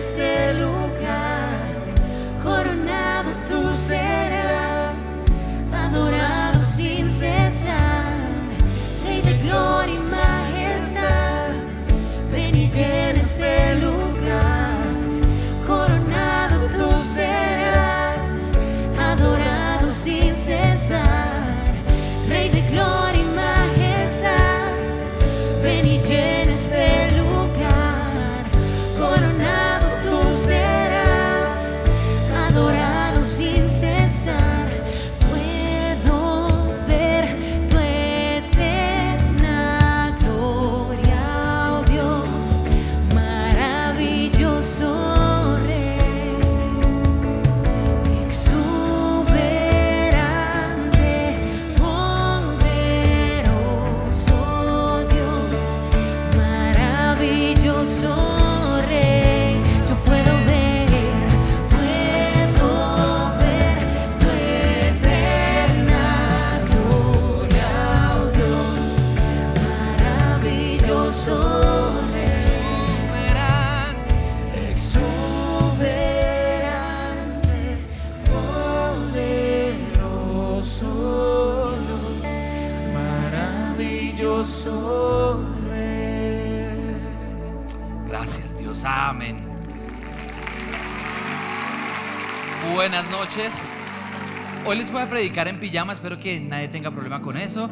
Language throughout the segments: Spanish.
este lugar, Hoy les voy a predicar en pijama, espero que nadie tenga problema con eso.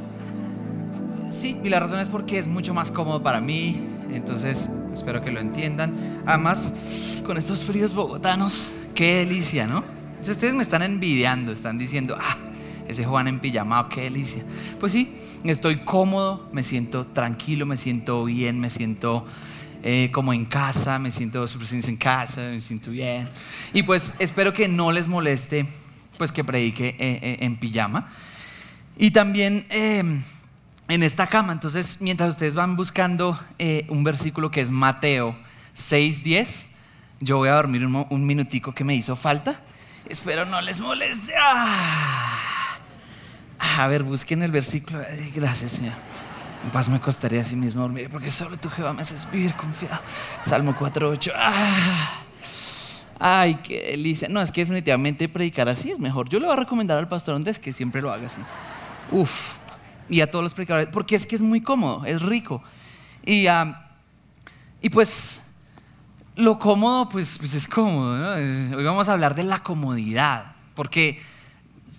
Sí, y la razón es porque es mucho más cómodo para mí, entonces espero que lo entiendan. Además, con estos fríos bogotanos, qué delicia, ¿no? Si ustedes me están envidiando, están diciendo, ah, ese Juan en pijama, qué delicia. Pues sí, estoy cómodo, me siento tranquilo, me siento bien, me siento eh, como en casa, me siento en casa, me siento bien. Y pues espero que no les moleste, pues que predique eh, eh, en pijama. Y también eh, en esta cama. Entonces, mientras ustedes van buscando eh, un versículo que es Mateo 6:10, yo voy a dormir un, un minutico que me hizo falta. Espero no les moleste. Ah. A ver, busquen el versículo. Gracias, Señor. En paz me costaría a sí mismo dormir, porque solo tú, Jehová, me haces vivir confiado. Salmo 4.8. Ah. Ay, qué delicia. No, es que definitivamente predicar así es mejor. Yo le voy a recomendar al pastor Andrés que siempre lo haga así. Uf. Y a todos los predicadores, porque es que es muy cómodo, es rico. Y, y pues lo cómodo, pues, pues es cómodo. ¿no? Eh, Hoy vamos a hablar de la comodidad, porque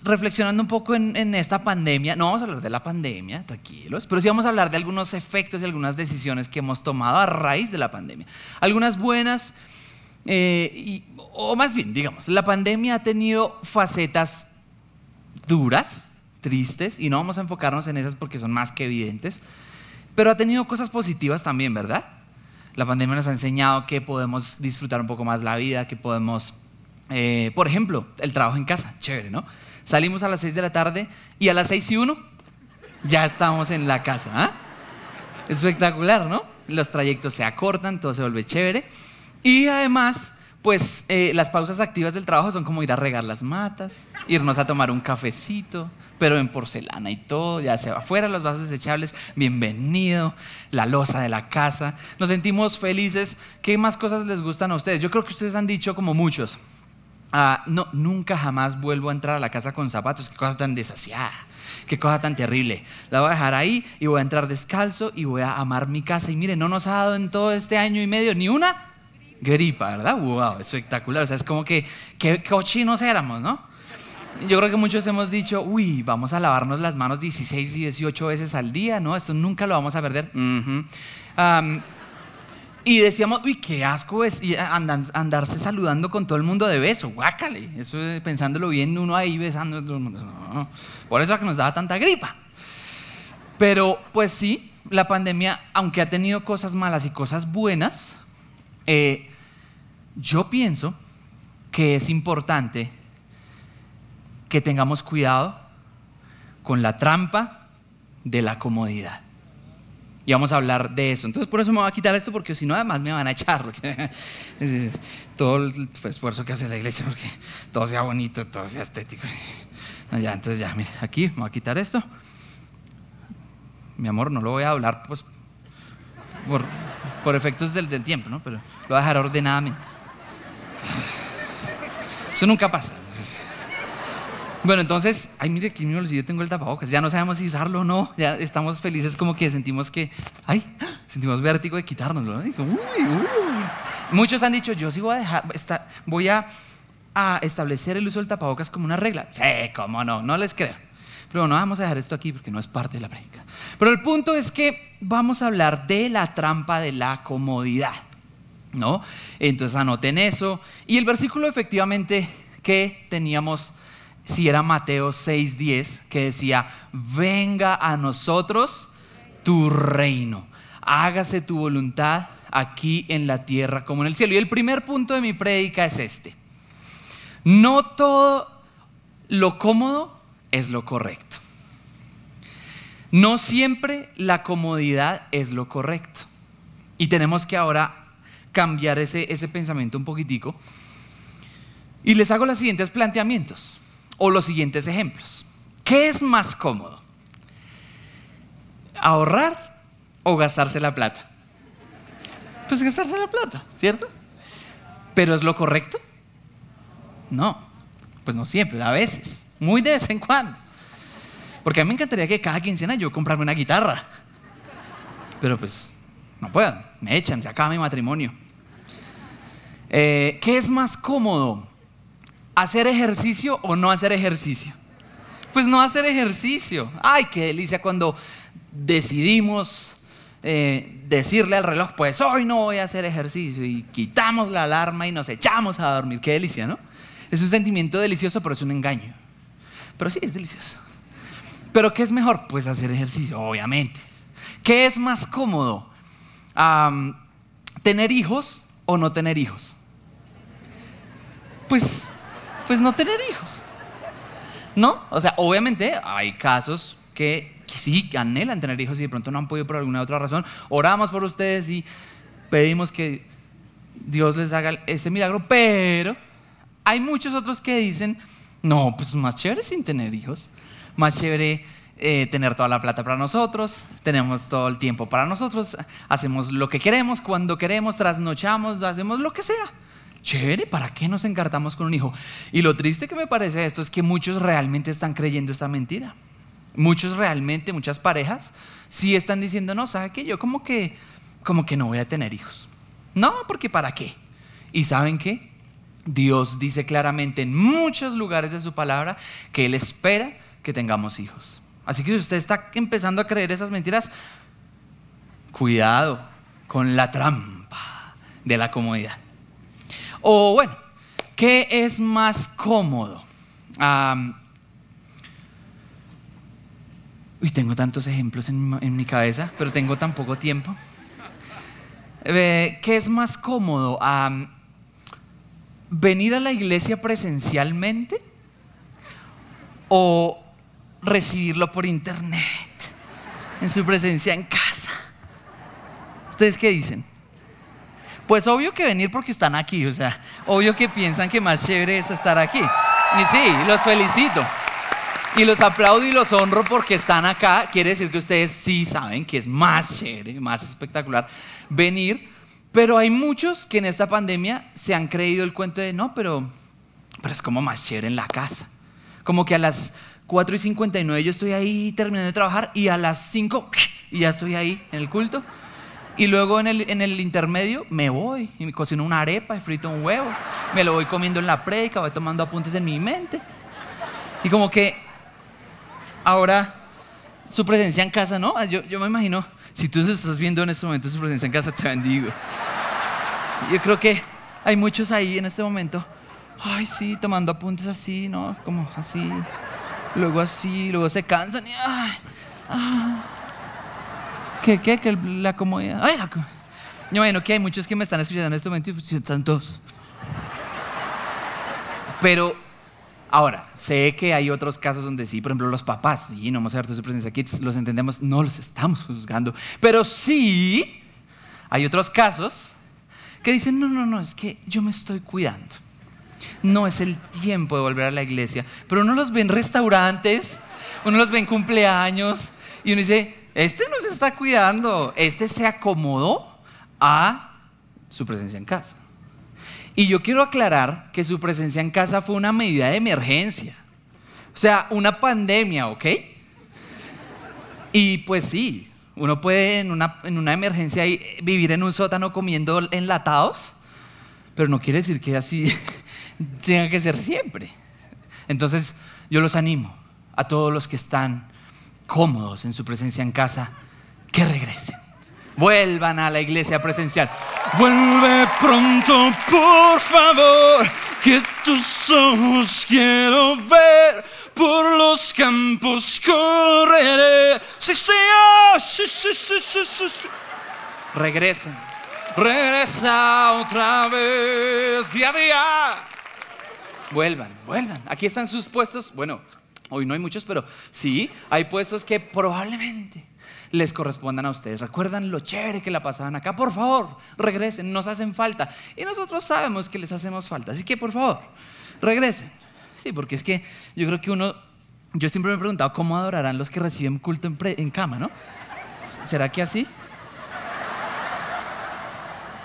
reflexionando un poco en, en esta pandemia, no vamos a hablar de la pandemia, tranquilos, pero sí vamos a hablar de algunos efectos y algunas decisiones que hemos tomado a raíz de la pandemia. Algunas buenas, eh, y- o más bien, digamos, la pandemia ha tenido facetas duras, tristes, y no vamos a enfocarnos en esas porque son más que evidentes, pero ha tenido cosas positivas también, ¿verdad? La pandemia nos ha enseñado que podemos disfrutar un poco más la vida, que podemos, eh, por ejemplo, el trabajo en casa, chévere, ¿no? Salimos a las 6 de la tarde y a las 6 y 1 ya estamos en la casa, ¿ah? Espectacular, ¿no? Los trayectos se acortan, todo se vuelve chévere. Y además, pues eh, las pausas activas del trabajo son como ir a regar las matas, irnos a tomar un cafecito, pero en porcelana y todo, ya se va afuera los vasos desechables, bienvenido, la losa de la casa. Nos sentimos felices. ¿Qué más cosas les gustan a ustedes? Yo creo que ustedes han dicho como muchos. Ah, no, nunca jamás vuelvo a entrar a la casa con zapatos. Qué cosa tan desasiada. Qué cosa tan terrible. La voy a dejar ahí y voy a entrar descalzo y voy a amar mi casa. Y mire, no nos ha dado en todo este año y medio ni una gripa, ¿verdad? Wow, espectacular. O sea, es como que qué cochinos éramos, ¿no? Yo creo que muchos hemos dicho, uy, vamos a lavarnos las manos 16 y 18 veces al día, ¿no? Esto nunca lo vamos a perder. Y decíamos, uy, qué asco es andarse saludando con todo el mundo de beso, guácale. Eso eh, pensándolo bien, uno ahí besando a todo el mundo. Por eso es que nos daba tanta gripa. Pero, pues sí, la pandemia, aunque ha tenido cosas malas y cosas buenas, eh, yo pienso que es importante que tengamos cuidado con la trampa de la comodidad. Y vamos a hablar de eso. Entonces, por eso me voy a quitar esto, porque si no, además me van a echar. todo el esfuerzo que hace la iglesia, porque todo sea bonito, todo sea estético. Ya, entonces, ya, mire, aquí me voy a quitar esto. Mi amor, no lo voy a hablar, pues, por, por efectos del, del tiempo, ¿no? Pero lo voy a dejar ordenadamente. Eso nunca pasa. Bueno, entonces, ay, mire que si yo tengo el tapabocas, ya no sabemos si usarlo o no, ya estamos felices como que sentimos que, ay, sentimos vértigo de quitárnoslo. ¿no? Uy, uy. Muchos han dicho, yo sí voy a dejar, esta- voy a, a establecer el uso del tapabocas como una regla. Sí, cómo no, no les creo. Pero no vamos a dejar esto aquí porque no es parte de la prédica. Pero el punto es que vamos a hablar de la trampa de la comodidad. ¿No? Entonces anoten eso. Y el versículo efectivamente que teníamos, si era Mateo 6:10, que decía, venga a nosotros tu reino, hágase tu voluntad aquí en la tierra como en el cielo. Y el primer punto de mi prédica es este. No todo lo cómodo es lo correcto. No siempre la comodidad es lo correcto. Y tenemos que ahora cambiar ese, ese pensamiento un poquitico. Y les hago los siguientes planteamientos o los siguientes ejemplos. ¿Qué es más cómodo? ¿Ahorrar o gastarse la plata? Pues gastarse la plata, ¿cierto? ¿Pero es lo correcto? No, pues no siempre, a veces, muy de vez en cuando. Porque a mí me encantaría que cada quincena yo comprarme una guitarra. Pero pues no puedo, me echan, se acaba mi matrimonio. Eh, ¿Qué es más cómodo? ¿Hacer ejercicio o no hacer ejercicio? Pues no hacer ejercicio. Ay, qué delicia cuando decidimos eh, decirle al reloj, pues hoy no voy a hacer ejercicio y quitamos la alarma y nos echamos a dormir. Qué delicia, ¿no? Es un sentimiento delicioso, pero es un engaño. Pero sí, es delicioso. ¿Pero qué es mejor? Pues hacer ejercicio, obviamente. ¿Qué es más cómodo? ¿Tener hijos o no tener hijos? Pues, pues no tener hijos. ¿No? O sea, obviamente hay casos que, sí anhelan tener hijos y de pronto no han podido por alguna otra razón. Oramos por ustedes y pedimos que Dios les haga ese milagro, pero hay muchos otros que dicen, no, pues más chévere sin tener hijos, más chévere eh, tener toda la plata para nosotros, tenemos todo el tiempo para nosotros, hacemos lo que queremos, cuando queremos, trasnochamos, hacemos lo que sea. Chévere, ¿para qué nos encartamos con un hijo? Y lo triste que me parece esto es que muchos realmente están creyendo esta mentira. Muchos realmente, muchas parejas, sí están diciendo, no, ¿sabe qué? Yo como que, como que no voy a tener hijos. No, porque ¿para qué? ¿Y saben qué? Dios dice claramente en muchos lugares de su palabra que Él espera que tengamos hijos. Así que si usted está empezando a creer esas mentiras, cuidado con la trampa de la comodidad. O bueno, ¿qué es más cómodo? Uy, tengo tantos ejemplos en, mi- cabeza, pero tengo tan poco tiempo. ¿Qué es más cómodo? ¿Venir a la iglesia presencialmente o recibirlo por internet, en su presencia en casa? ¿Ustedes qué dicen? Pues obvio que venir porque están aquí, o sea, obvio que piensan que más chévere es estar aquí. Y sí, los felicito. Y los aplaudo y los honro porque están acá. Quiere decir que ustedes sí saben que es más chévere, más espectacular venir. Pero hay muchos que en esta pandemia se han creído el cuento de no, pero, pero es como más chévere en la casa. Como que a las 4 y 59 yo estoy ahí terminando de trabajar y a las 5 y ya estoy ahí en el culto. Y luego en el, en el intermedio me voy y me cocino una arepa y frito un huevo. Me lo voy comiendo en la prédica, voy tomando apuntes en mi mente. Y como que ahora su presencia en casa, ¿no? Yo, yo me imagino, si tú estás viendo en este momento su presencia en casa, te bendigo. Yo creo que hay muchos ahí en este momento, ay, sí, tomando apuntes así, ¿no? Como así, luego así, luego se cansan y, ay, ah. ¿Qué, qué? Que la comodidad. Ay, la co- Yo imagino que hay muchos que me están escuchando en este momento y pues, están todos. Pero ahora, sé que hay otros casos donde sí, por ejemplo, los papás, sí, no vamos a ver su presencia aquí, los entendemos, no los estamos juzgando. Pero sí, hay otros casos que dicen, no, no, no, es que yo me estoy cuidando. No es el tiempo de volver a la iglesia. Pero uno los ve en restaurantes, uno los ve en cumpleaños y uno dice, este no se está cuidando, este se acomodó a su presencia en casa. Y yo quiero aclarar que su presencia en casa fue una medida de emergencia. O sea, una pandemia, ¿ok? Y pues sí, uno puede en una, en una emergencia vivir en un sótano comiendo enlatados, pero no quiere decir que así tenga que ser siempre. Entonces, yo los animo a todos los que están cómodos en su presencia en casa, que regresen. Vuelvan a la iglesia presencial. Vuelve pronto, por favor, que tus ojos quiero ver. Por los campos correré. Sí, Señor. Sí, sí, sí, sí. Regresen. Regresa otra vez, día a día. Vuelvan, vuelvan. Aquí están sus puestos. Bueno, hoy no hay muchos, pero sí, hay puestos que probablemente les correspondan a ustedes. ¿Recuerdan lo chévere que la pasaban acá? Por favor, regresen, nos hacen falta. Y nosotros sabemos que les hacemos falta. Así que, por favor, regresen. Sí, porque es que yo creo que uno, yo siempre me he preguntado cómo adorarán los que reciben culto en, cama, ¿no? ¿Será que así?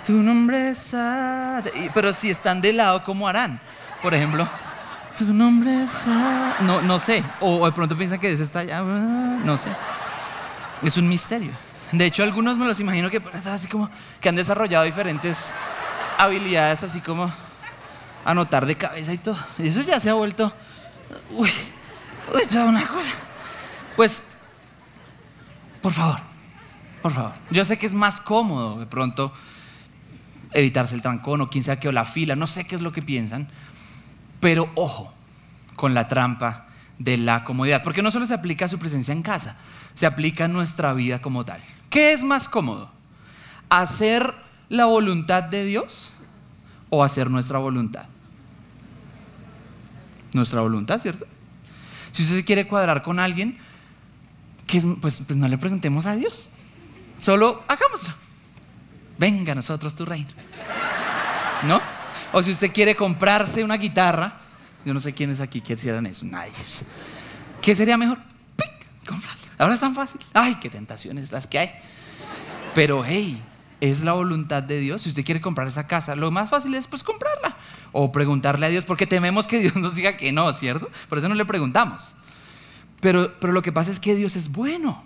Tu nombre es... Y- Pero si están de lado, ¿cómo harán? Por ejemplo, tu nombre es... Ad- No, no sé. O, de pronto piensan que Dios está allá. ah, No sé. Es un misterio. De hecho, algunos me los imagino que así como... Que han desarrollado diferentes habilidades así como... Anotar de cabeza y todo. Y eso ya se ha vuelto... Uy, uy, toda una cosa. Pues, por favor, por favor. Yo sé que es más cómodo de pronto evitarse el trancón o quien sea que o la fila, no sé qué es lo que piensan, pero ojo con la trampa de la comodidad, porque no solo se aplica a su presencia en casa, se aplica a nuestra vida como tal. ¿Qué es más cómodo? ¿Hacer la voluntad de Dios o hacer nuestra voluntad? Nuestra voluntad, ¿cierto? Si usted se quiere cuadrar con alguien, pues, pues no le preguntemos a Dios, solo hagámoslo. Venga a nosotros tu reino. ¿No? O si usted quiere comprarse una guitarra, yo no sé quiénes aquí quisieran eso, nadie. ¿Qué sería mejor? ¡Pic! Compras. Ahora es tan fácil. Ay, qué tentaciones las que hay. Pero hey, es la voluntad de Dios. Si usted quiere comprar esa casa, lo más fácil es pues comprarla. O preguntarle a Dios, porque tememos que Dios nos diga que no, ¿cierto? Por eso no le preguntamos. Pero, pero lo que pasa es que Dios es bueno.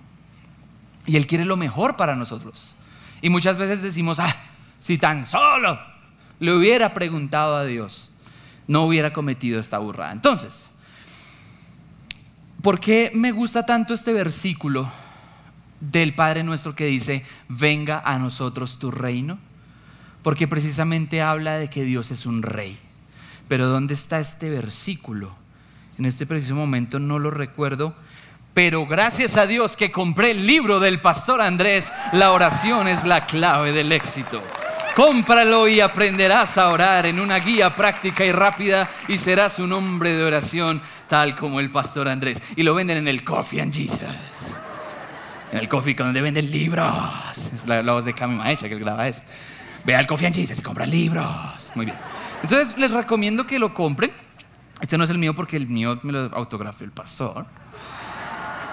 Y Él quiere lo mejor para nosotros. Y muchas veces decimos, ah, si tan solo le hubiera preguntado a Dios, no hubiera cometido esta burrada. Entonces, ¿por qué me gusta tanto este versículo del Padre nuestro que dice, venga a nosotros tu reino? Porque precisamente habla de que Dios es un rey. Pero ¿dónde está este versículo? En este preciso momento no lo recuerdo, pero gracias a Dios que compré el libro del pastor Andrés, la oración es la clave del éxito. Cómpralo y aprenderás a orar en una guía práctica y rápida y serás un hombre de oración tal como el pastor Andrés. Y lo venden en el Coffee and Jesus. En el Coffee donde venden libros. Es la, voz de Cami Maecha que graba eso. Ve al Coffee and Jesus y compra libros. Muy bien. Entonces les recomiendo que lo compren. Este no es el mío porque el mío me lo autografió el pastor.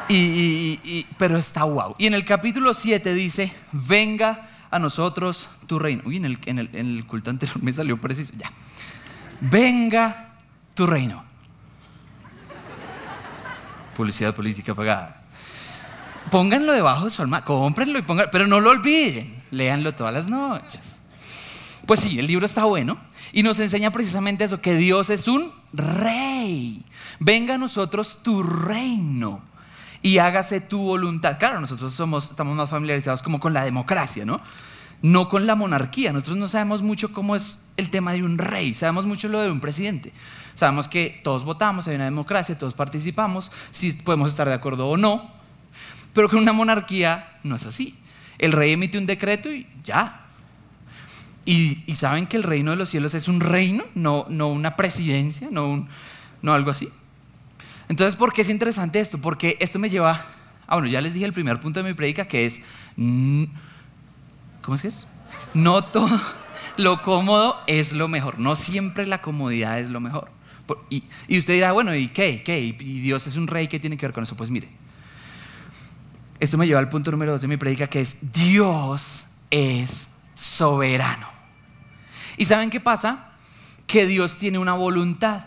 Y, pero está guau. Y en el capítulo 7 dice, venga a nosotros tu reino. Uy, en el, culto anterior me salió preciso. Ya. Venga tu reino. Publicidad política pagada. Pónganlo debajo de su alma, cómprenlo y pongan, pero no lo olviden. Léanlo todas las noches. Pues sí, el libro está bueno y nos enseña precisamente eso, que Dios es un rey. Venga a nosotros tu reino y hágase tu voluntad. Claro, nosotros somos, estamos más familiarizados como con la democracia, ¿no? No con la monarquía. Nosotros no sabemos mucho cómo es el tema de un rey, sabemos mucho lo de un presidente. Sabemos que todos votamos, hay una democracia, todos participamos, si podemos estar de acuerdo o no, pero con una monarquía no es así. El rey emite un decreto y ya, y, saben que el reino de los cielos es un reino, no, no una presidencia, no, un- no algo así. Entonces, ¿por qué es interesante esto? Porque esto me lleva, ah, bueno, ya les dije el primer punto de mi predica que es, ¿cómo es que es? No todo lo cómodo es lo mejor, no siempre la comodidad es lo mejor. Y, usted dirá, bueno, ¿y qué? ¿Qué? ¿Y y Dios es un rey? ¿Qué tiene que ver con eso? Pues mire, esto me lleva al punto número dos de mi predica que es, Dios es soberano. ¿Y saben qué pasa? que Dios tiene una voluntad.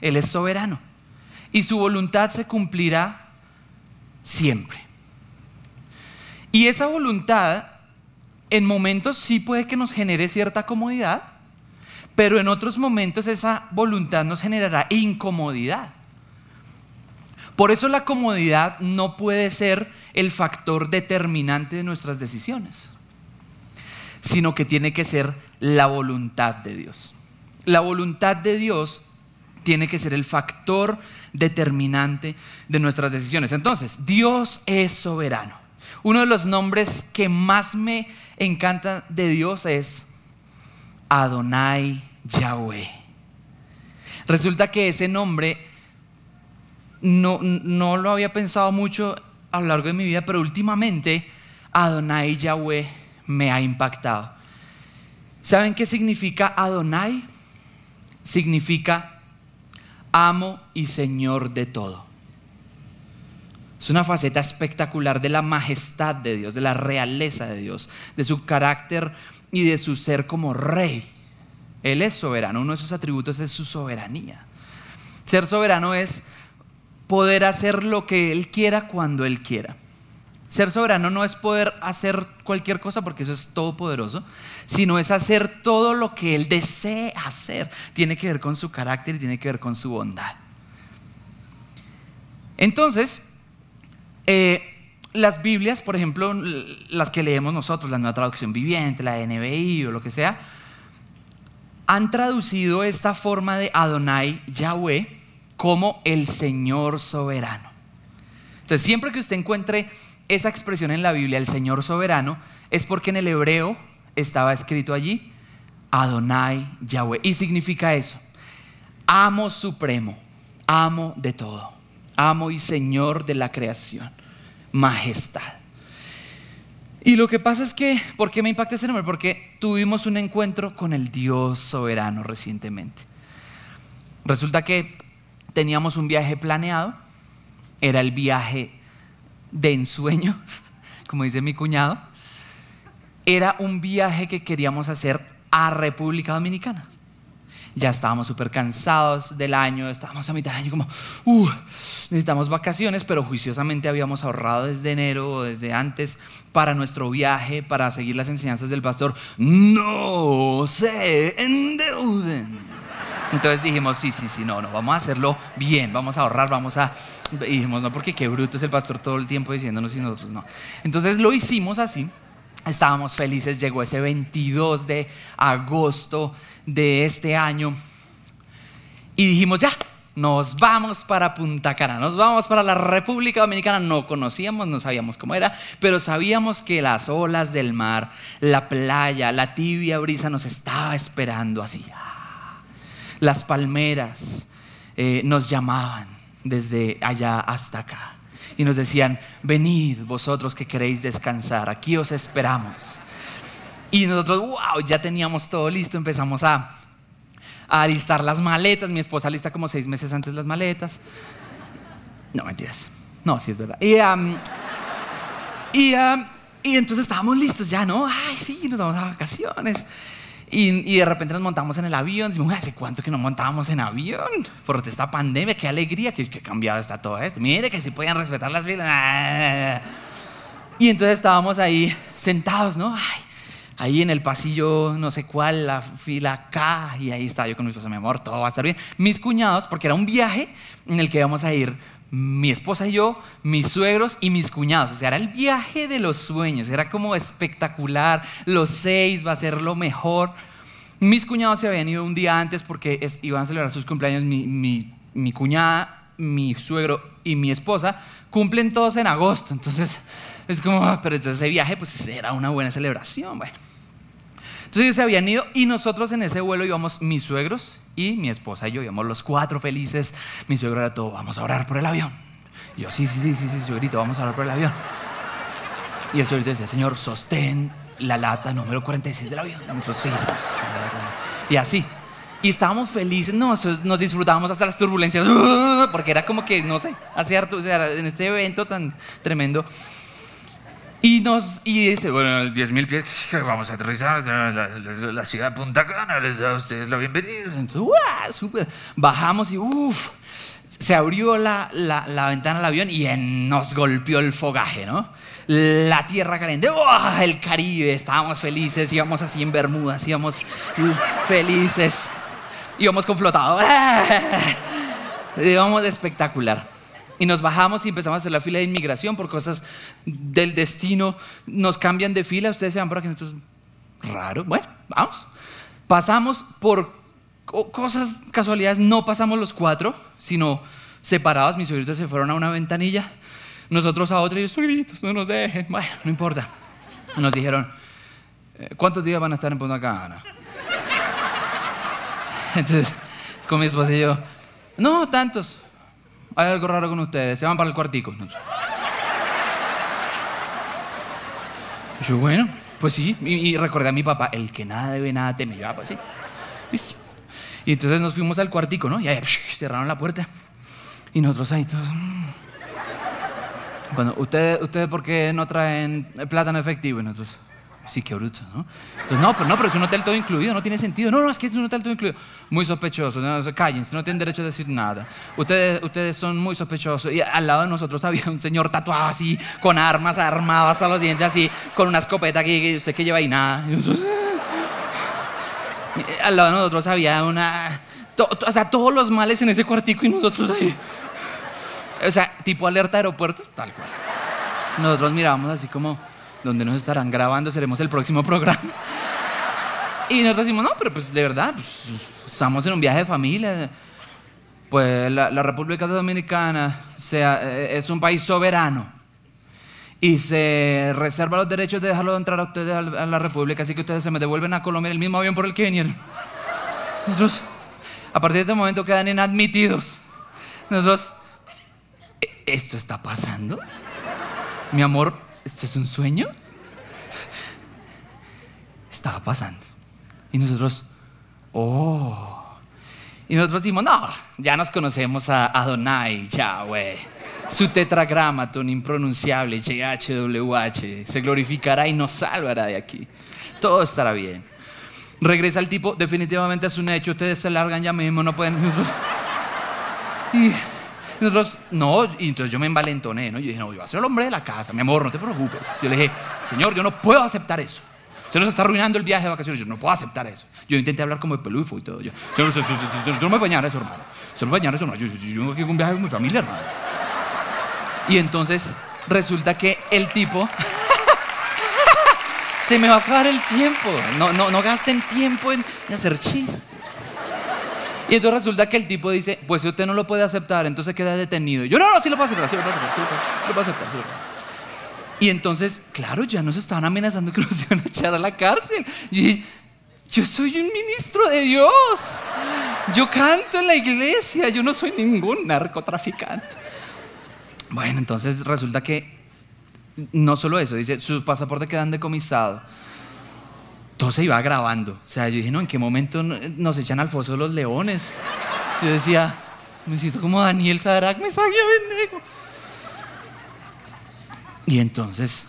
Él es soberano. Y su voluntad se cumplirá siempre. Y esa voluntad en momentos sí puede que nos genere cierta comodidad, pero en otros momentos esa voluntad nos generará incomodidad. Por eso la comodidad no puede ser el factor determinante de nuestras decisiones, sino que tiene que ser la voluntad de Dios. La voluntad de Dios tiene que ser el factor determinante de nuestras decisiones. Entonces, Dios es soberano. Uno de los nombres que más me encanta de Dios es Adonai Yahweh. Resulta que ese nombre no, no lo había pensado mucho a lo largo de mi vida, pero últimamente Adonai Yahweh me ha impactado. ¿Saben qué significa Adonai? Significa amo y señor de todo. Es una faceta espectacular de la majestad de Dios, de la realeza de Dios, de su carácter y de su ser como rey. Él es soberano, uno de sus atributos es su soberanía. Ser soberano es poder hacer lo que Él quiera cuando Él quiera. Ser soberano no es poder hacer cualquier cosa porque eso es todopoderoso, sino es hacer todo lo que Él desee hacer. Tiene que ver con su carácter y tiene que ver con su bondad. Entonces, eh, las Biblias, por ejemplo, las que leemos nosotros, la nueva traducción viviente, la NBI o lo que sea, han traducido esta forma de Adonai Yahweh como el Señor soberano. Entonces, siempre que usted encuentre esa expresión en la Biblia, el Señor soberano, es porque en el hebreo estaba escrito allí Adonai Yahweh. Y significa eso, amo supremo, amo de todo, amo y Señor de la creación, majestad. Y lo que pasa es que, ¿por qué me impacta ese nombre? Porque tuvimos un encuentro con el Dios soberano recientemente. Resulta que teníamos un viaje planeado, era el viaje de ensueño, como dice mi cuñado, era un viaje que queríamos hacer a República Dominicana. Ya estábamos súper cansados del año, estábamos a mitad de año como, uh, necesitamos vacaciones, pero juiciosamente habíamos ahorrado desde enero o desde antes para nuestro viaje, para seguir las enseñanzas del pastor. No se endeuden. Entonces dijimos, sí, sí, sí, no, no, vamos a hacerlo bien, vamos a ahorrar, vamos a... Y dijimos, no, porque qué bruto es el pastor todo el tiempo diciéndonos y nosotros no. Entonces lo hicimos así, estábamos felices, llegó ese 22 de agosto de este año y dijimos, ya, nos vamos para Punta Cana, nos vamos para la República Dominicana. No conocíamos, no sabíamos cómo era, pero sabíamos que las olas del mar, la playa, la tibia brisa nos estaba esperando así. Las palmeras eh, nos llamaban desde allá hasta acá y nos decían, venid vosotros que queréis descansar, aquí os esperamos. Y nosotros, wow, ya teníamos todo listo, empezamos a, a alistar las maletas, mi esposa lista como seis meses antes las maletas. No, mentiras, no, sí es verdad. Y, y, y entonces estábamos listos ya, ¿no? Ay, sí, nos vamos a vacaciones. Y, de repente nos montamos en el avión. Decimos, ¿hace cuánto que no montábamos en avión? Por esta pandemia, qué alegría, qué, cambiado está todo esto. Mire que si podían respetar las filas. Y entonces estábamos ahí sentados, ¿no? ahí en el pasillo, no sé cuál, la fila K. Y ahí estaba yo con mi esposa, mi amor, todo va a estar bien. Mis cuñados, porque era un viaje en el que íbamos a ir mi esposa y yo, mis suegros y mis cuñados. O sea, era el viaje de los sueños, era como espectacular. Los seis va a ser lo mejor. Mis cuñados se habían ido un día antes porque iban a celebrar sus cumpleaños. Mi, cuñada, mi suegro y mi esposa cumplen todos en agosto. Entonces, es como, ah, pero entonces ese viaje pues era una buena celebración. Bueno. Entonces ellos se habían ido y nosotros en ese vuelo íbamos mis suegros y mi esposa y yo íbamos los cuatro felices. Mi suegro era todo, vamos a orar por el avión. Y yo, sí, sí, sí, sí, sí, suegrito, vamos a orar por el avión. Y el suegrito decía, Señor, sostén la lata número 46 del avión. Nosotros, sí, Y así. Y estábamos felices, no, nos disfrutábamos hasta las turbulencias, porque era como que, no sé, hace o sea, en este evento tan tremendo. Y nos y dice, bueno, 10.000 pies, vamos a aterrizar la, la- la- ciudad de Punta Cana, les da a ustedes la bienvenida. Entonces, ¡guau! Súper. Bajamos y uff, se abrió la, la- ventana del avión y en- nos golpeó el fogaje, ¿no? La tierra caliente, ¡guau! el Caribe, estábamos felices, íbamos así en Bermudas, íbamos felices, íbamos con flotador, íbamos espectacular. Y nos bajamos y empezamos a hacer la fila de inmigración por cosas del destino. Nos cambian de fila, ustedes se van por aquí, nosotros, raro. Bueno, vamos. Pasamos por co- cosas, casualidades, no pasamos los cuatro, sino separados. Mis sobrinos se fueron a una ventanilla, nosotros a otra y yo, sobrinos, no nos dejen. Bueno, no importa. Nos dijeron, "Eh, ¿cuántos días van a estar en Punta Cana? Entonces, con mi esposa y yo, no, tantos. Hay algo raro con ustedes, se van para el cuartico. Yo, bueno, pues sí. Y, y recordé a mi papá, el que nada debe, nada teme. Yo, ah, pues sí. Y entonces nos fuimos al cuartico, ¿no? Y ahí psh, cerraron la puerta. Y nosotros ahí todos. mm. Cuando, ¿ustedes, ¿Ustedes por qué no traen plata en efectivo? Y nosotros, sí, qué bruto, ¿no? Entonces, no, pero no, pero es un hotel todo incluido, no tiene sentido. No, no, es que es un hotel todo incluido. Muy sospechoso, no, se- cállense, no tienen derecho a decir nada. Ustedes, ustedes son muy sospechosos. Y al lado de nosotros había un señor tatuado así, con armas, armado hasta los dientes, así, con una escopeta aquí, que usted que lleva ahí nada. Al lado de nosotros había una. o sea, todos los males en ese cuartico y nosotros ahí. O sea, tipo alerta aeropuerto, tal cual. Nosotros mirábamos así como, ¿dónde nos estarán grabando? Seremos el próximo programa. Y nosotros decimos, no, pero pues de verdad, pues, estamos en un viaje de familia. Pues la, la República Dominicana sea, eh, es un país soberano y se reserva los derechos de dejarlo entrar a ustedes a la República, así que ustedes se me devuelven a Colombia en el mismo avión por el que vinieron. Nosotros, a partir de este momento, quedan inadmitidos. Nosotros, "¿E- ¿esto está pasando? Mi amor, ¿esto es un sueño? Estaba pasando. Y nosotros, oh. Y nosotros decimos, no, ya nos conocemos a Adonai, Yahweh. Su tetragramaton impronunciable, YHWH, se glorificará y nos salvará de aquí. Todo estará bien. Regresa el tipo, definitivamente es un hecho, ustedes se largan ya mismo, no pueden... Y nosotros, no, y entonces yo me envalentoné, ¿no? Yo dije, no, yo voy a ser el hombre de la casa, mi amor, no te preocupes. Yo le dije, señor, yo no puedo aceptar eso. Usted nos está arruinando el viaje de vacaciones, yo no puedo aceptar eso. Yo intenté hablar como de pelufo y todo. Yo, yo, yo, yo- no me voy a bañar eso, hermano. Yo no me voy a bañar eso, no. Yo, yo, yo un viaje con mi familia, hermano. Y entonces resulta que el tipo se me va a acabar el tiempo. No, no, no gasten tiempo en hacer chistes. Y entonces resulta que el tipo dice, pues si usted no lo puede aceptar, entonces queda detenido. Y yo, no, no, sí lo puedo aceptar, sí lo puedo aceptar, sí lo puedo, sí lo puedo aceptar, sí lo puedo aceptar. Y entonces, claro, ya nos estaban amenazando que nos iban a echar a la cárcel. Y yo soy un ministro de Dios. Yo canto en la iglesia, yo no soy ningún narcotraficante. Bueno, entonces resulta que no solo eso, dice, su pasaporte quedan decomisado. Todo se iba grabando. O sea, yo dije, no, ¿en qué momento no- nos echan al foso los leones? Yo decía, me siento como Daniel Sadrak, me saqué a Bendigo. Y entonces,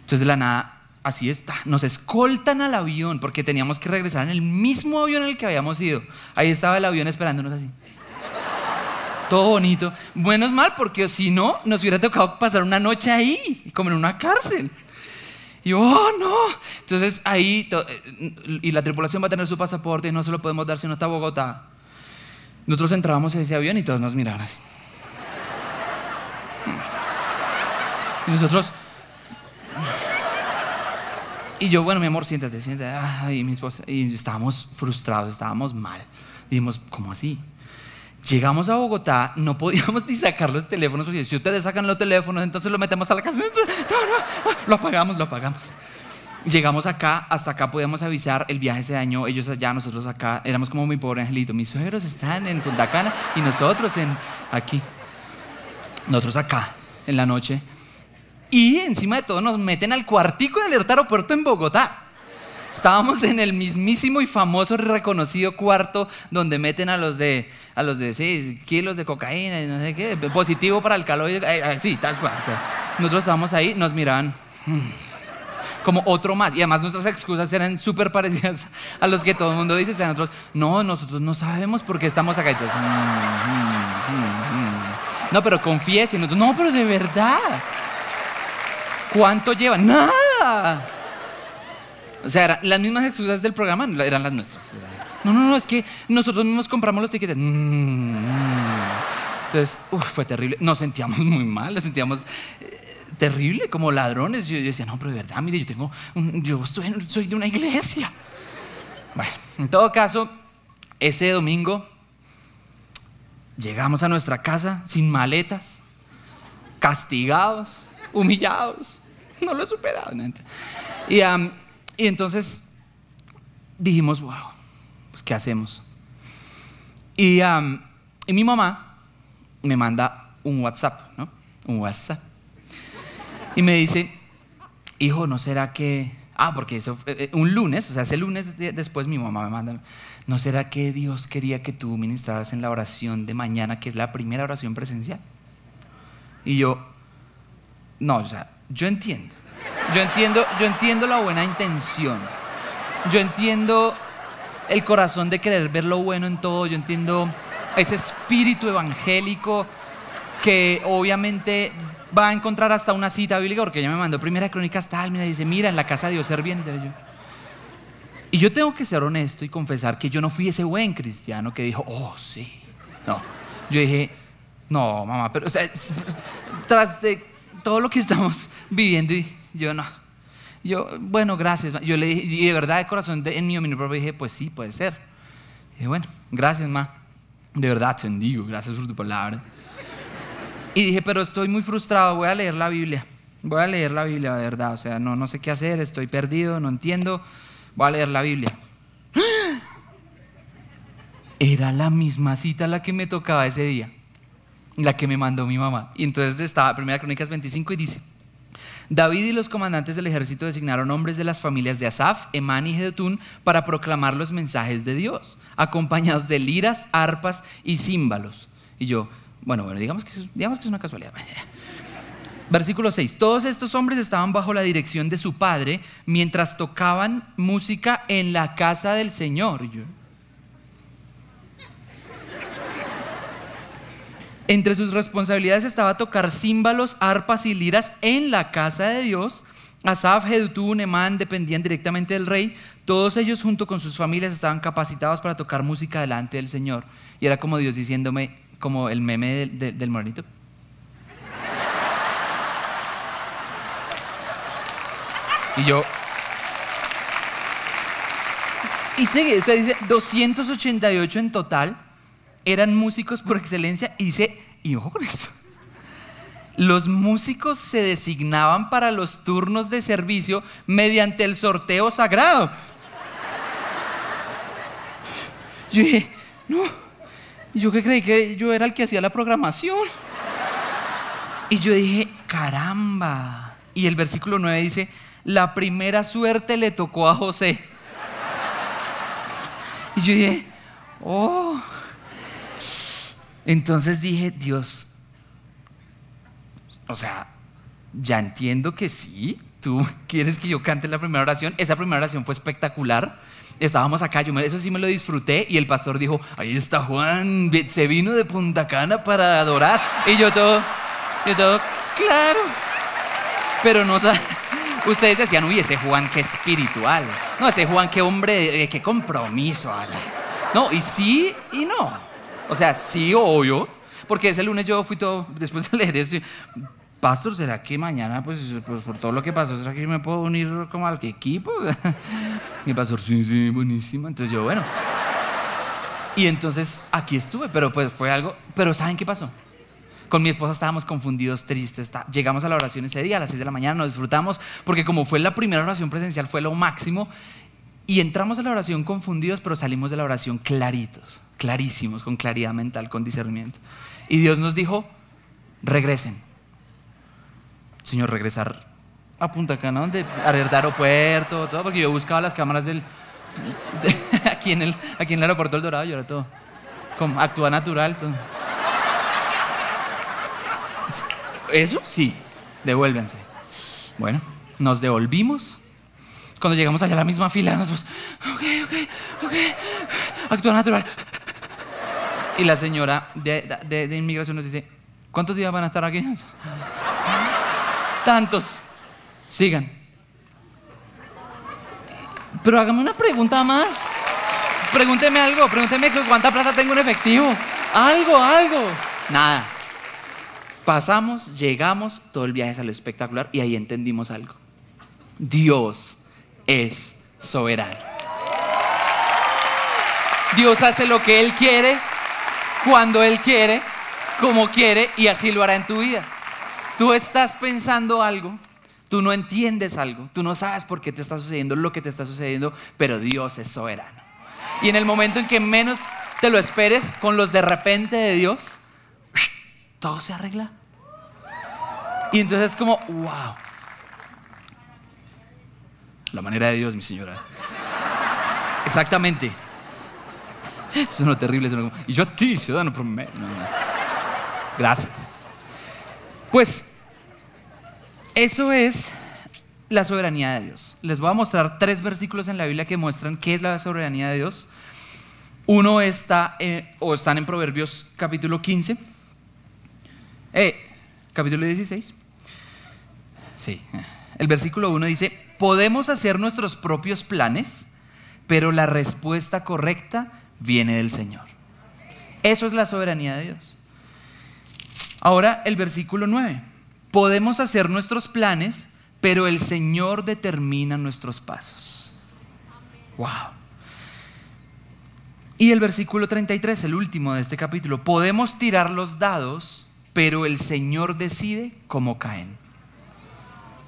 entonces de la nada, así está, nos escoltan al avión porque teníamos que regresar en el mismo avión en el que habíamos ido. Ahí estaba el avión esperándonos así. Todo bonito. Menos mal porque si no, nos hubiera tocado pasar una noche ahí, como en una cárcel. Y yo, oh, no. Entonces ahí, eh, y la tripulación va a tener su pasaporte y no se lo podemos dar si no está Bogotá. Nosotros entrábamos en ese avión y todos nos miraban así. Y nosotros. Y yo, bueno, mi amor, siéntate, siéntate. Ay, mi esposa. Y estábamos frustrados, estábamos mal. Dijimos, ¿cómo así? Llegamos a Bogotá, no podíamos ni sacar los teléfonos, porque si ustedes sacan los teléfonos, entonces lo metemos a la casa. Lo apagamos, lo apagamos. Llegamos acá, hasta acá podíamos avisar, el viaje se dañó, ellos allá, nosotros acá, éramos como mi pobre angelito, mis suegros están en Punta Cana y nosotros en aquí. Nosotros acá, en la noche. Y encima de todo nos meten al cuartico del aeropuerto en Bogotá. Estábamos en el mismísimo y famoso reconocido cuarto donde meten a los de, a los de sí, kilos de cocaína y no sé qué, positivo para el calor. eh, eh, sí, tal cual. o sea, nosotros estábamos ahí, nos miraban mm, como otro más. Y además nuestras excusas eran súper parecidas a los que todo el mundo dice. O sea, nosotros, no, nosotros no sabemos por qué estamos acá. Todos, "Mm, mm, mm, mm". No, pero confiese. Y nosotros, no, pero de verdad. ¿Cuánto llevan? Nada. O sea, eran- las mismas excusas del programa eran las nuestras. No, no, no, es que nosotros mismos compramos los tickets. Mm. Entonces, uf, fue terrible. Nos sentíamos muy mal, nos sentíamos eh, terrible, como ladrones. Yo, decía, no, pero de verdad, mire, yo tengo, un- yo soy de una iglesia. Bueno, en todo caso, ese domingo llegamos a nuestra casa sin maletas, castigados, humillados. No lo he superado. ¿no? Y, y entonces dijimos, wow, pues ¿qué hacemos? Y, mi mamá me manda un WhatsApp, ¿no? Un WhatsApp. Y me dice, hijo, ¿no será que... Ah, porque eso fue, eh, un lunes, o sea, ese lunes de- después mi mamá me manda, ¿no será que Dios quería que tú ministraras en la oración de mañana, que es la primera oración presencial? Y yo, no, o sea, yo entiendo. Yo entiendo, yo entiendo la buena intención. Yo entiendo el corazón de querer ver lo bueno en todo. Yo entiendo ese espíritu evangélico que obviamente va a encontrar hasta una cita bíblica, porque ella me mandó primera crónica tal, mira, dice, mira, en la casa de Dios ser bien. Y yo, y yo tengo que ser honesto y confesar que yo no fui ese buen cristiano que dijo, oh, sí. No, yo dije, no, mamá, pero, tras de todo lo que estamos viviendo, y yo no. Yo, bueno, gracias. Yo le dije, y de verdad, de corazón, de- en mi opinión propia, dije, pues sí, puede ser. Dije, bueno, gracias, ma. De verdad, te bendigo, gracias por tu palabra. Y dije, pero estoy muy frustrado, voy a leer la Biblia. Voy a leer la Biblia, de verdad. O sea, no, no sé qué hacer, estoy perdido, no entiendo. Voy a leer la Biblia. Era la misma cita la que me tocaba ese día, la que me mandó mi mamá. Y entonces estaba, Primera Crónicas 25 y dice, David y los comandantes del ejército designaron hombres de las familias de Asaf, Emán y Jedutún para proclamar los mensajes de Dios, acompañados de liras, arpas y címbalos. Y yo, bueno, bueno, digamos que, digamos que es una casualidad. Versículo 6. Todos estos hombres estaban bajo la dirección de su padre mientras tocaban música en la casa del Señor. Y yo, Entre sus responsabilidades estaba tocar címbalos, arpas y liras en la casa de Dios. Asaf, Jedutún, Emán dependían directamente del rey. Todos ellos junto con sus familias estaban capacitados para tocar música delante del Señor. Y era como Dios diciéndome, como el meme del, del, del morenito. Y yo... Y sigue, o sea, dice 288 en total eran músicos por excelencia y dice, y ojo con esto, los músicos se designaban para los turnos de servicio mediante el sorteo sagrado. Yo dije, no, yo que creí que yo era el que hacía la programación. Y yo dije, caramba. Y el versículo 9 dice, la primera suerte le tocó a José. Y yo dije, oh. Entonces dije, Dios, o sea, ya entiendo que sí, tú quieres que yo cante la primera oración. Esa primera oración fue espectacular. Estábamos acá, yo me- eso sí me lo disfruté y el pastor dijo, ahí está Juan, se vino de Punta Cana para adorar. Y yo todo, yo todo, claro. Pero no Ustedes decían, uy, ese Juan qué espiritual. No, ese Juan qué hombre, eh, qué compromiso. ala". No, y sí y no. O sea, sí, obvio. Porque ese lunes yo fui todo, después de leer eso, Pastor, ¿será que mañana, pues, pues por todo lo que pasó, ¿será que me puedo unir como al equipo? Y pastor, sí, sí, buenísimo. Entonces yo, bueno. Y entonces aquí estuve, pero pues fue algo. Pero ¿saben qué pasó? Con mi esposa estábamos confundidos, tristes. Llegamos a la oración ese día a las 6 de la mañana, nos disfrutamos, porque como fue la primera oración presencial, fue lo máximo. Y entramos a la oración confundidos, pero salimos de la oración claritos, clarísimos, con claridad mental, con discernimiento. Y Dios nos dijo, regresen. Señor, regresar a Punta Cana, donde alerta aeropuerto, todo, porque yo buscaba las cámaras del. de- aquí, en el, aquí en el aeropuerto del Dorado, yo era todo. Como actúa natural. todo. Eso sí, devuélvense. Bueno, nos devolvimos. Cuando llegamos allá a la misma fila, nosotros, ok, ok, ok, actúa natural. Y la señora de, inmigración nos dice, ¿cuántos días van a estar aquí? Tantos. Sigan. Pero hágame una pregunta más. Pregúnteme algo, pregúnteme cuánta plata tengo en efectivo. Algo, algo. Nada. Pasamos, llegamos, todo el viaje salió espectacular y ahí entendimos algo. Dios es soberano. Dios hace lo que Él quiere, cuando Él quiere, como quiere y así lo hará en tu vida. Tú estás pensando algo, tú no entiendes algo, tú no sabes por qué te está sucediendo lo que te está sucediendo, pero Dios es soberano. Y en el momento en que menos te lo esperes, con los de repente de Dios, todo se arregla. Y entonces es como, wow. La manera de Dios, mi señora. Exactamente. No terrible. Y yo a ti, ciudadano. Gracias. Pues eso es la soberanía de Dios. Les voy a mostrar tres versículos en la Biblia que muestran qué es la soberanía de Dios. Uno está, eh, o están en Proverbios capítulo 15, eh, capítulo 16. Sí. El versículo 1 dice, podemos hacer nuestros propios planes, pero la respuesta correcta viene del Señor. Eso es la soberanía de Dios. Ahora el versículo 9. Podemos hacer nuestros planes, pero el Señor determina nuestros pasos. Wow. Y el versículo 33, el último de este capítulo. Podemos tirar los dados, pero el Señor decide cómo caen.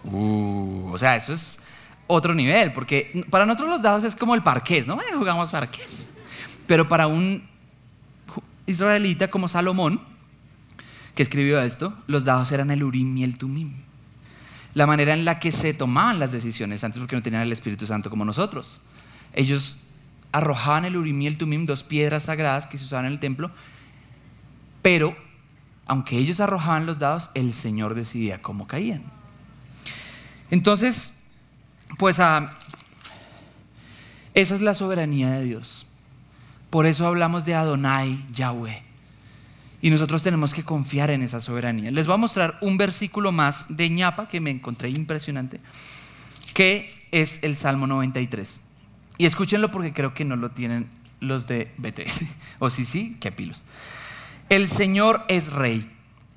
Uh, o sea, eso es otro nivel, porque para nosotros los dados es como el parqués, ¿no? Eh, jugamos parqués. Pero para un israelita como Salomón, que escribió esto, los dados eran el Urim y el Tumim. La manera en la que se tomaban las decisiones, antes porque no tenían el Espíritu Santo como nosotros. Ellos arrojaban el Urim y el Tumim, dos piedras sagradas que se usaban en el templo, pero aunque ellos arrojaban los dados, el Señor decidía cómo caían. Entonces, pues ah, esa es la soberanía de Dios. Por eso hablamos de Adonai Yahweh. Y nosotros tenemos que confiar en esa soberanía. Les voy a mostrar un versículo más de ñapa que me encontré impresionante, que es el Salmo 93. Y escúchenlo porque creo que no lo tienen los de BTS. O si sí, qué pilos. El Señor es rey,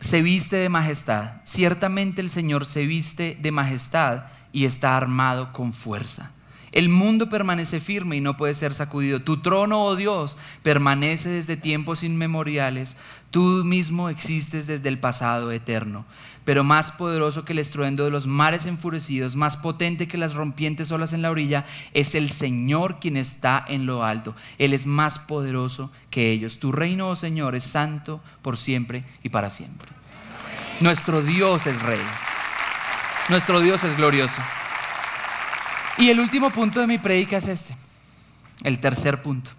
se viste de majestad. Ciertamente el Señor se viste de majestad y está armado con fuerza. El mundo permanece firme y no puede ser sacudido. Tu trono, oh Dios, permanece desde tiempos inmemoriales. Tú mismo existes desde el pasado eterno. Pero más poderoso que el estruendo de los mares enfurecidos, más potente que las rompientes olas en la orilla, es el Señor quien está en lo alto. Él es más poderoso que ellos. Tu reino, oh Señor, es santo por siempre y para siempre. Nuestro Dios es rey. Nuestro Dios es glorioso. Y el último punto de mi prédica es este. El tercer punto.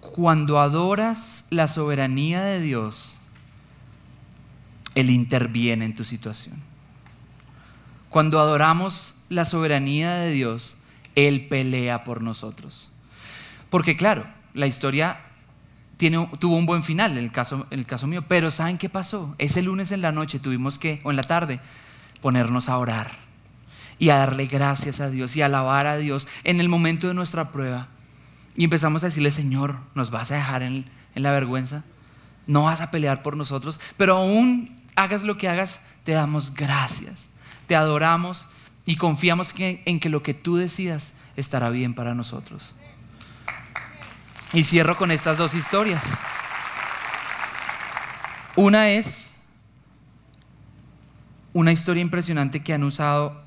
Cuando adoras la soberanía de Dios, Él interviene en tu situación. Cuando adoramos la soberanía de Dios, Él pelea por nosotros. Porque claro, la historia tuvo un buen final en el, caso, en el caso mío, pero ¿saben qué pasó? Ese lunes en la noche tuvimos que, o en la tarde, ponernos a orar y a darle gracias a Dios y a alabar a Dios en el momento de nuestra prueba. Y empezamos a decirle, Señor, ¿nos vas a dejar en, en la vergüenza? ¿No vas a pelear por nosotros? Pero aún hagas lo que hagas, te damos gracias, te adoramos y confiamos que, en que lo que tú decidas estará bien para nosotros. Y cierro con estas dos historias. Una es una historia impresionante que han usado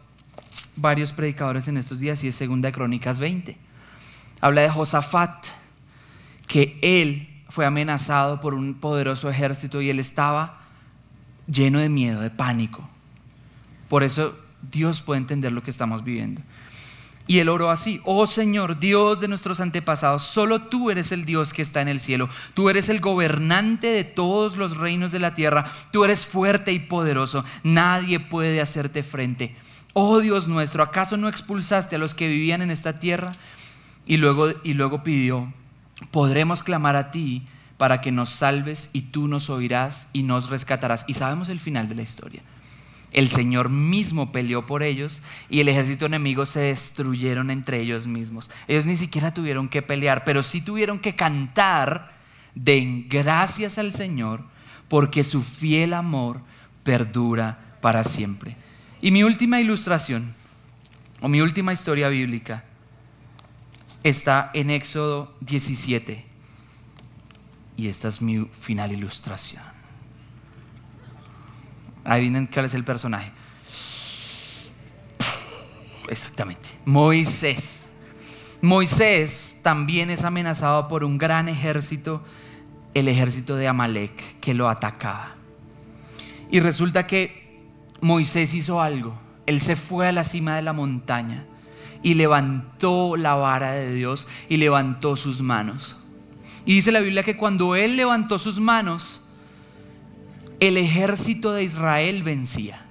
varios predicadores en estos días y es Segunda de Crónicas 20. Habla de Josafat, que él fue amenazado por un poderoso ejército y él estaba lleno de miedo, de pánico. Por eso Dios puede entender lo que estamos viviendo. Y él oró así, oh Señor, Dios de nuestros antepasados, solo tú eres el Dios que está en el cielo, tú eres el gobernante de todos los reinos de la tierra, tú eres fuerte y poderoso, nadie puede hacerte frente. Oh Dios nuestro, ¿acaso no expulsaste a los que vivían en esta tierra? Y luego, y luego pidió, podremos clamar a ti para que nos salves y tú nos oirás y nos rescatarás. Y sabemos el final de la historia. El Señor mismo peleó por ellos y el ejército enemigo se destruyeron entre ellos mismos. Ellos ni siquiera tuvieron que pelear, pero sí tuvieron que cantar de gracias al Señor porque su fiel amor perdura para siempre. Y mi última ilustración, o mi última historia bíblica, está en Éxodo 17. Y esta es mi final ilustración. Adivinen cuál es el personaje. Exactamente. Moisés. Moisés también es amenazado por un gran ejército, el ejército de Amalek, que lo atacaba. Y resulta que Moisés hizo algo. Él se fue a la cima de la montaña y levantó la vara de Dios y levantó sus manos. Y dice la Biblia que cuando él levantó sus manos, el ejército de Israel vencía.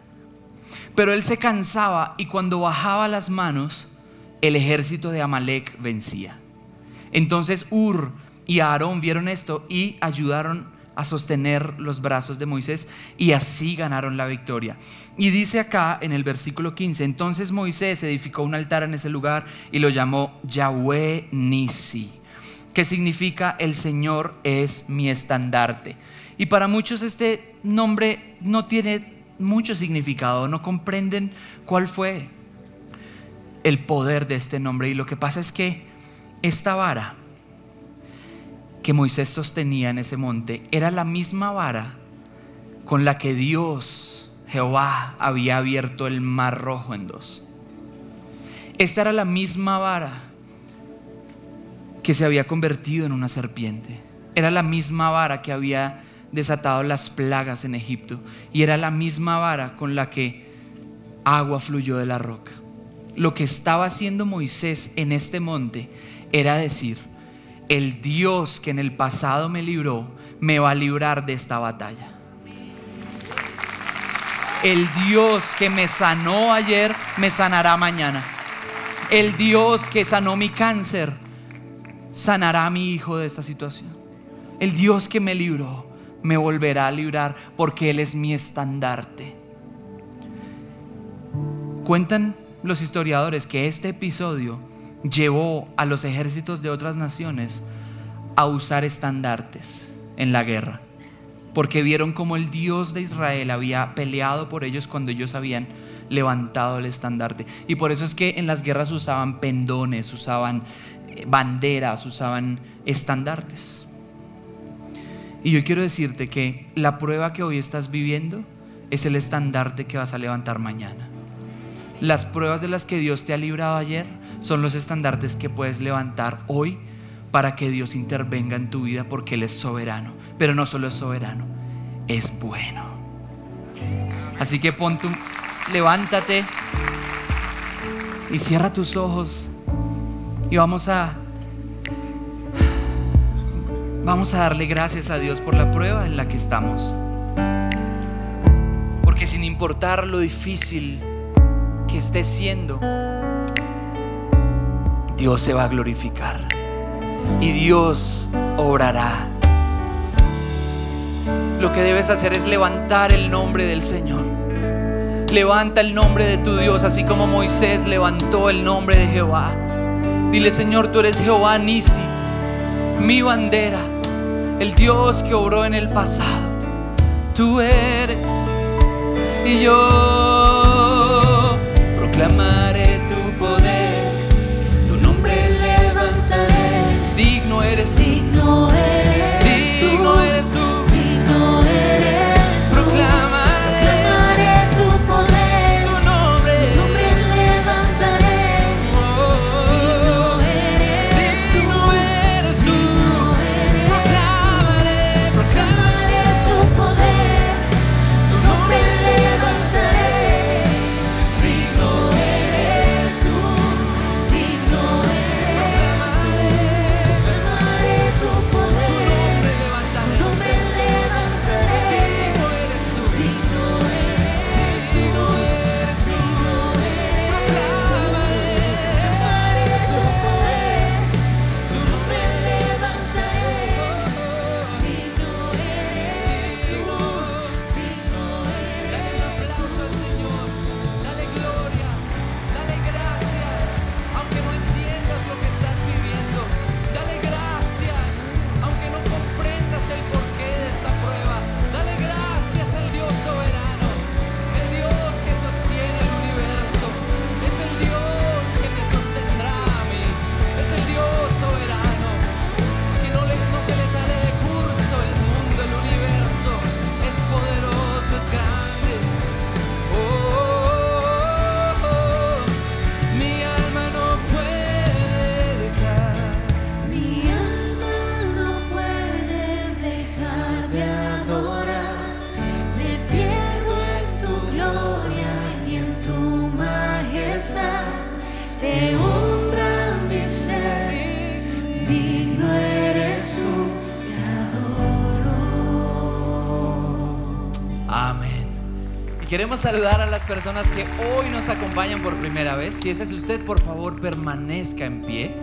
Pero él se cansaba y cuando bajaba las manos, el ejército de Amalek vencía. Entonces Ur y Aarón vieron esto y ayudaron a sostener los brazos de Moisés y así ganaron la victoria. Y dice acá en el versículo 15, entonces Moisés edificó un altar en ese lugar y lo llamó Yahweh Nisi, que significa el Señor es mi estandarte. Y para muchos este nombre no tiene mucho significado, no comprenden cuál fue el poder de este nombre. Y lo que pasa es que esta vara que Moisés sostenía en ese monte era la misma vara con la que Dios, Jehová, había abierto el mar rojo en dos. Esta era la misma vara que se había convertido en una serpiente. Era la misma vara que había desatado las plagas en Egipto. Y era la misma vara con la que agua fluyó de la roca. Lo que estaba haciendo Moisés en este monte era decir, el Dios que en el pasado me libró, me va a librar de esta batalla. El Dios que me sanó ayer, me sanará mañana. El Dios que sanó mi cáncer, sanará a mi hijo de esta situación. El Dios que me libró, me volverá a librar porque Él es mi estandarte. Cuentan los historiadores que este episodio llevó a los ejércitos de otras naciones a usar estandartes en la guerra, porque vieron como el Dios de Israel había peleado por ellos cuando ellos habían levantado el estandarte. Y por eso es que en las guerras usaban pendones, usaban eh, banderas, usaban estandartes. Y yo quiero decirte que la prueba que hoy estás viviendo es el estandarte que vas a levantar mañana. Las pruebas de las que Dios te ha librado ayer son los estandartes que puedes levantar hoy para que Dios intervenga en tu vida porque Él es soberano. Pero no solo es soberano, es bueno. Así que pon tu, levántate y cierra tus ojos y vamos a vamos a darle gracias a Dios por la prueba en la que estamos. Porque sin importar lo difícil que esté siendo, Dios se va a glorificar y Dios obrará. Lo que debes hacer es levantar el nombre del Señor. Levanta el nombre de tu Dios, así como Moisés levantó el nombre de Jehová. Dile, Señor, tú eres Jehová Nisi, mi bandera, el Dios que obró en el pasado. Tú eres y yo proclamaré Digno eres tú. Digno eres tú. Queremos saludar a las personas que hoy nos acompañan por primera vez. Si ese es usted, por favor, permanezca en pie.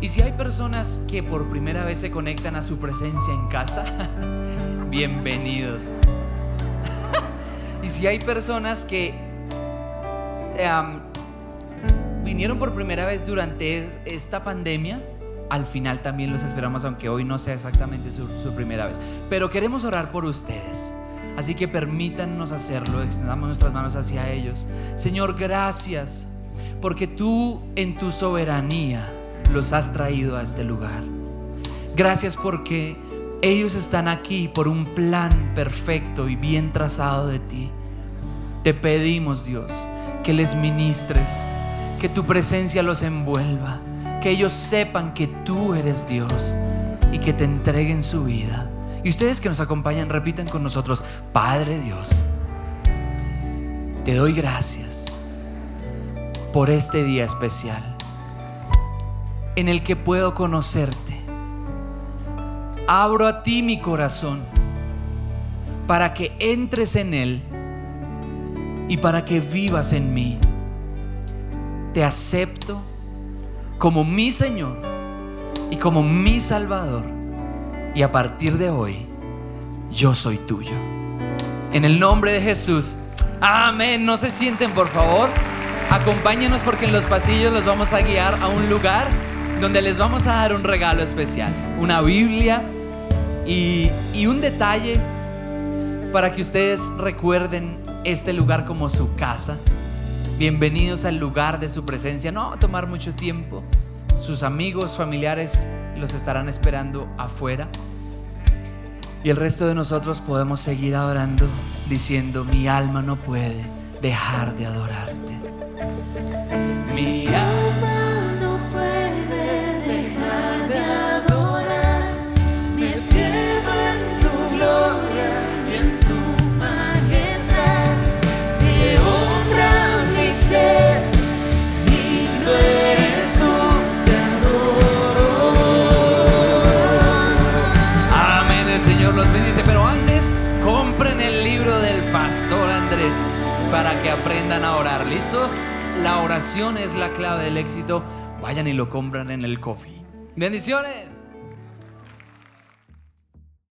Y si hay personas que por primera vez se conectan a su presencia en casa, bienvenidos. y si hay personas que em, vinieron por primera vez durante es- esta pandemia, al final también los esperamos, aunque hoy no sea exactamente su, su primera vez. Pero queremos orar por ustedes. Así que permítanos hacerlo, extendamos nuestras manos hacia ellos. Señor, gracias, porque tú en tu soberanía los has traído a este lugar. Gracias porque ellos están aquí por un plan perfecto y bien trazado de ti. Te pedimos, Dios, que les ministres, que tu presencia los envuelva, que ellos sepan que tú eres Dios y que te entreguen su vida. Y ustedes que nos acompañan, repitan con nosotros, Padre Dios, te doy gracias por este día especial en el que puedo conocerte. Abro a ti mi corazón para que entres en él y para que vivas en mí. Te acepto como mi Señor y como mi Salvador. Y a partir de hoy, yo soy tuyo. En el nombre de Jesús. Amén. No se sienten, por favor. Acompáñenos porque en los pasillos los vamos a guiar a un lugar donde les vamos a dar un regalo especial. Una Biblia y, un detalle para que ustedes recuerden este lugar como su casa. Bienvenidos al lugar de su presencia. No tomar mucho tiempo. Sus amigos, familiares los estarán esperando afuera. Y el resto de nosotros podemos seguir adorando diciendo, mi alma no puede dejar de adorarte. Mi alma no puede dejar de adorar. Me pierdo en tu gloria y en tu majestad. Te honra mi ser, para que aprendan a orar. ¿Listos? La oración es la clave del éxito. Vayan y lo compran en el coffee. Bendiciones.